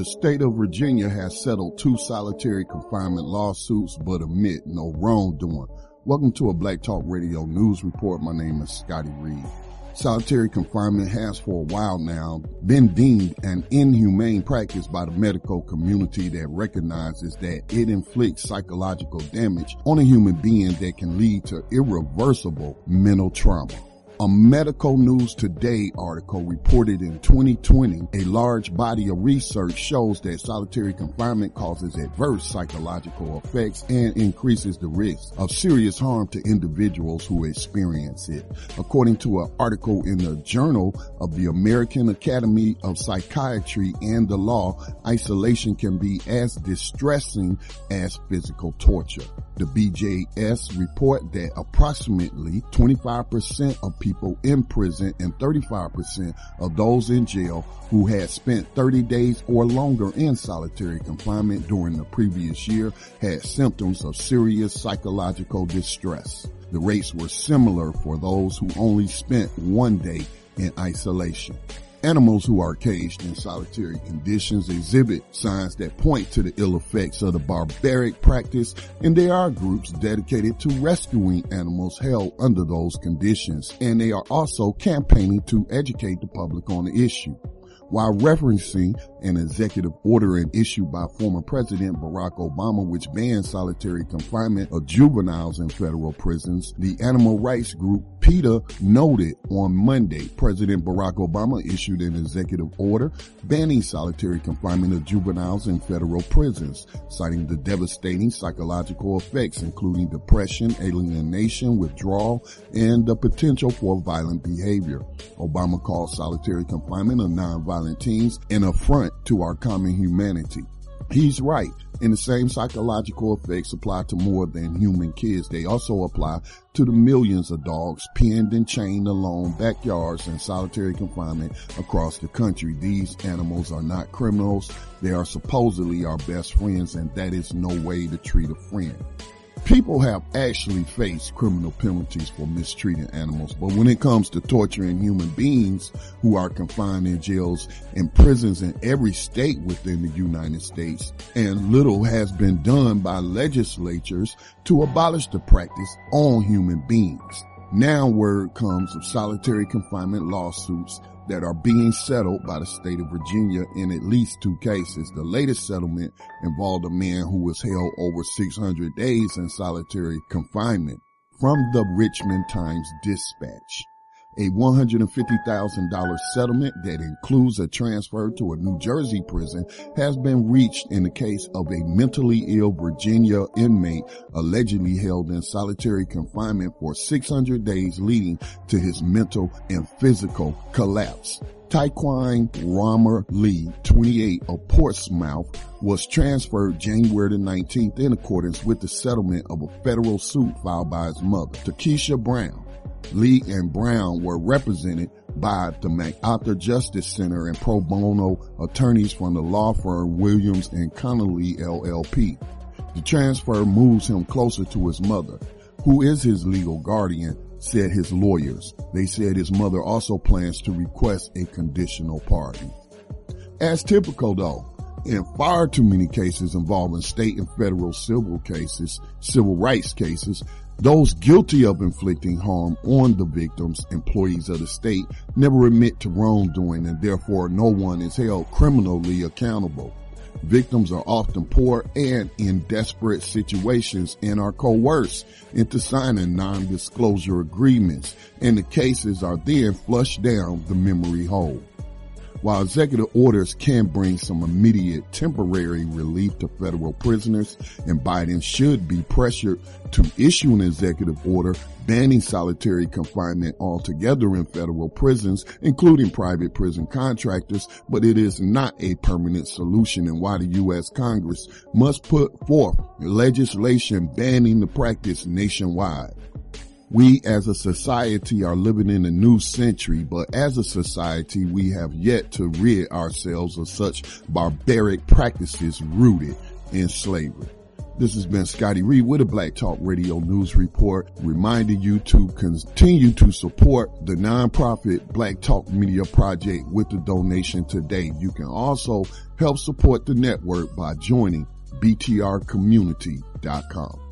The state of Virginia has settled two solitary confinement lawsuits but admit no wrongdoing. Welcome to a Black Talk Radio News Report. My name is Scotty Reed. Solitary confinement has for a while now been deemed an inhumane practice by the medical community that recognizes that it inflicts psychological damage on a human being that can lead to irreversible mental trauma. A Medical News Today article reported in 2020 a large body of research shows that solitary confinement causes adverse psychological effects and increases the risk of serious harm to individuals who experience it. According to an article in the Journal of the American Academy of Psychiatry and the Law, isolation can be as distressing as physical torture. The BJS report that approximately 25% of people people in prison and 35% of those in jail who had spent 30 days or longer in solitary confinement during the previous year had symptoms of serious psychological distress. The rates were similar for those who only spent one day in isolation. Animals who are caged in solitary conditions exhibit signs that point to the ill effects of the barbaric practice, and there are groups dedicated to rescuing animals held under those conditions, and they are also campaigning to educate the public on the issue while referencing an executive order issued by former President Barack Obama which banned solitary confinement of juveniles in federal prisons. The animal rights group PETA noted on Monday President Barack Obama issued an executive order banning solitary confinement of juveniles in federal prisons, citing the devastating psychological effects including depression, alienation, withdrawal, and the potential for violent behavior. Obama called solitary confinement of nonviolent teens an affront to our common humanity. He's right. And the same psychological effects apply to more than human kids. They also apply to the millions of dogs pinned and chained alone backyards and solitary confinement across the country. These animals are not criminals. They are supposedly our best friends and that is no way to treat a friend. People have actually faced criminal penalties for mistreating animals, but when it comes to torturing human beings who are confined in jails and prisons in every state within the United States, and little has been done by legislatures to abolish the practice on human beings. Now word comes of solitary confinement lawsuits that are being settled by the state of Virginia in at least two cases. The latest settlement involved a man who was held over 600 days in solitary confinement. From the Richmond Times Dispatch a $150,000 settlement that includes a transfer to a New Jersey prison has been reached in the case of a mentally ill Virginia inmate allegedly held in solitary confinement for 600 days leading to his mental and physical collapse. Tyquine Romer Lee, 28 of Portsmouth, was transferred January 19th in accordance with the settlement of a federal suit filed by his mother, Takesha Brown. Lee and Brown were represented by the MacArthur Justice Center and pro bono attorneys from the law firm Williams and Connolly LLP. The transfer moves him closer to his mother, who is his legal guardian, said his lawyers. They said his mother also plans to request a conditional pardon. As typical though, in far too many cases involving state and federal civil cases, civil rights cases, those guilty of inflicting harm on the victims, employees of the state, never admit to wrongdoing and therefore no one is held criminally accountable. Victims are often poor and in desperate situations and are coerced into signing non-disclosure agreements and the cases are then flushed down the memory hole. While executive orders can bring some immediate temporary relief to federal prisoners and Biden should be pressured to issue an executive order banning solitary confinement altogether in federal prisons, including private prison contractors, but it is not a permanent solution and why the U.S. Congress must put forth legislation banning the practice nationwide. We as a society are living in a new century, but as a society, we have yet to rid ourselves of such barbaric practices rooted in slavery. This has been Scotty Reed with a Black Talk Radio News Report, reminding you to continue to support the nonprofit Black Talk Media Project with the donation today. You can also help support the network by joining btrcommunity.com.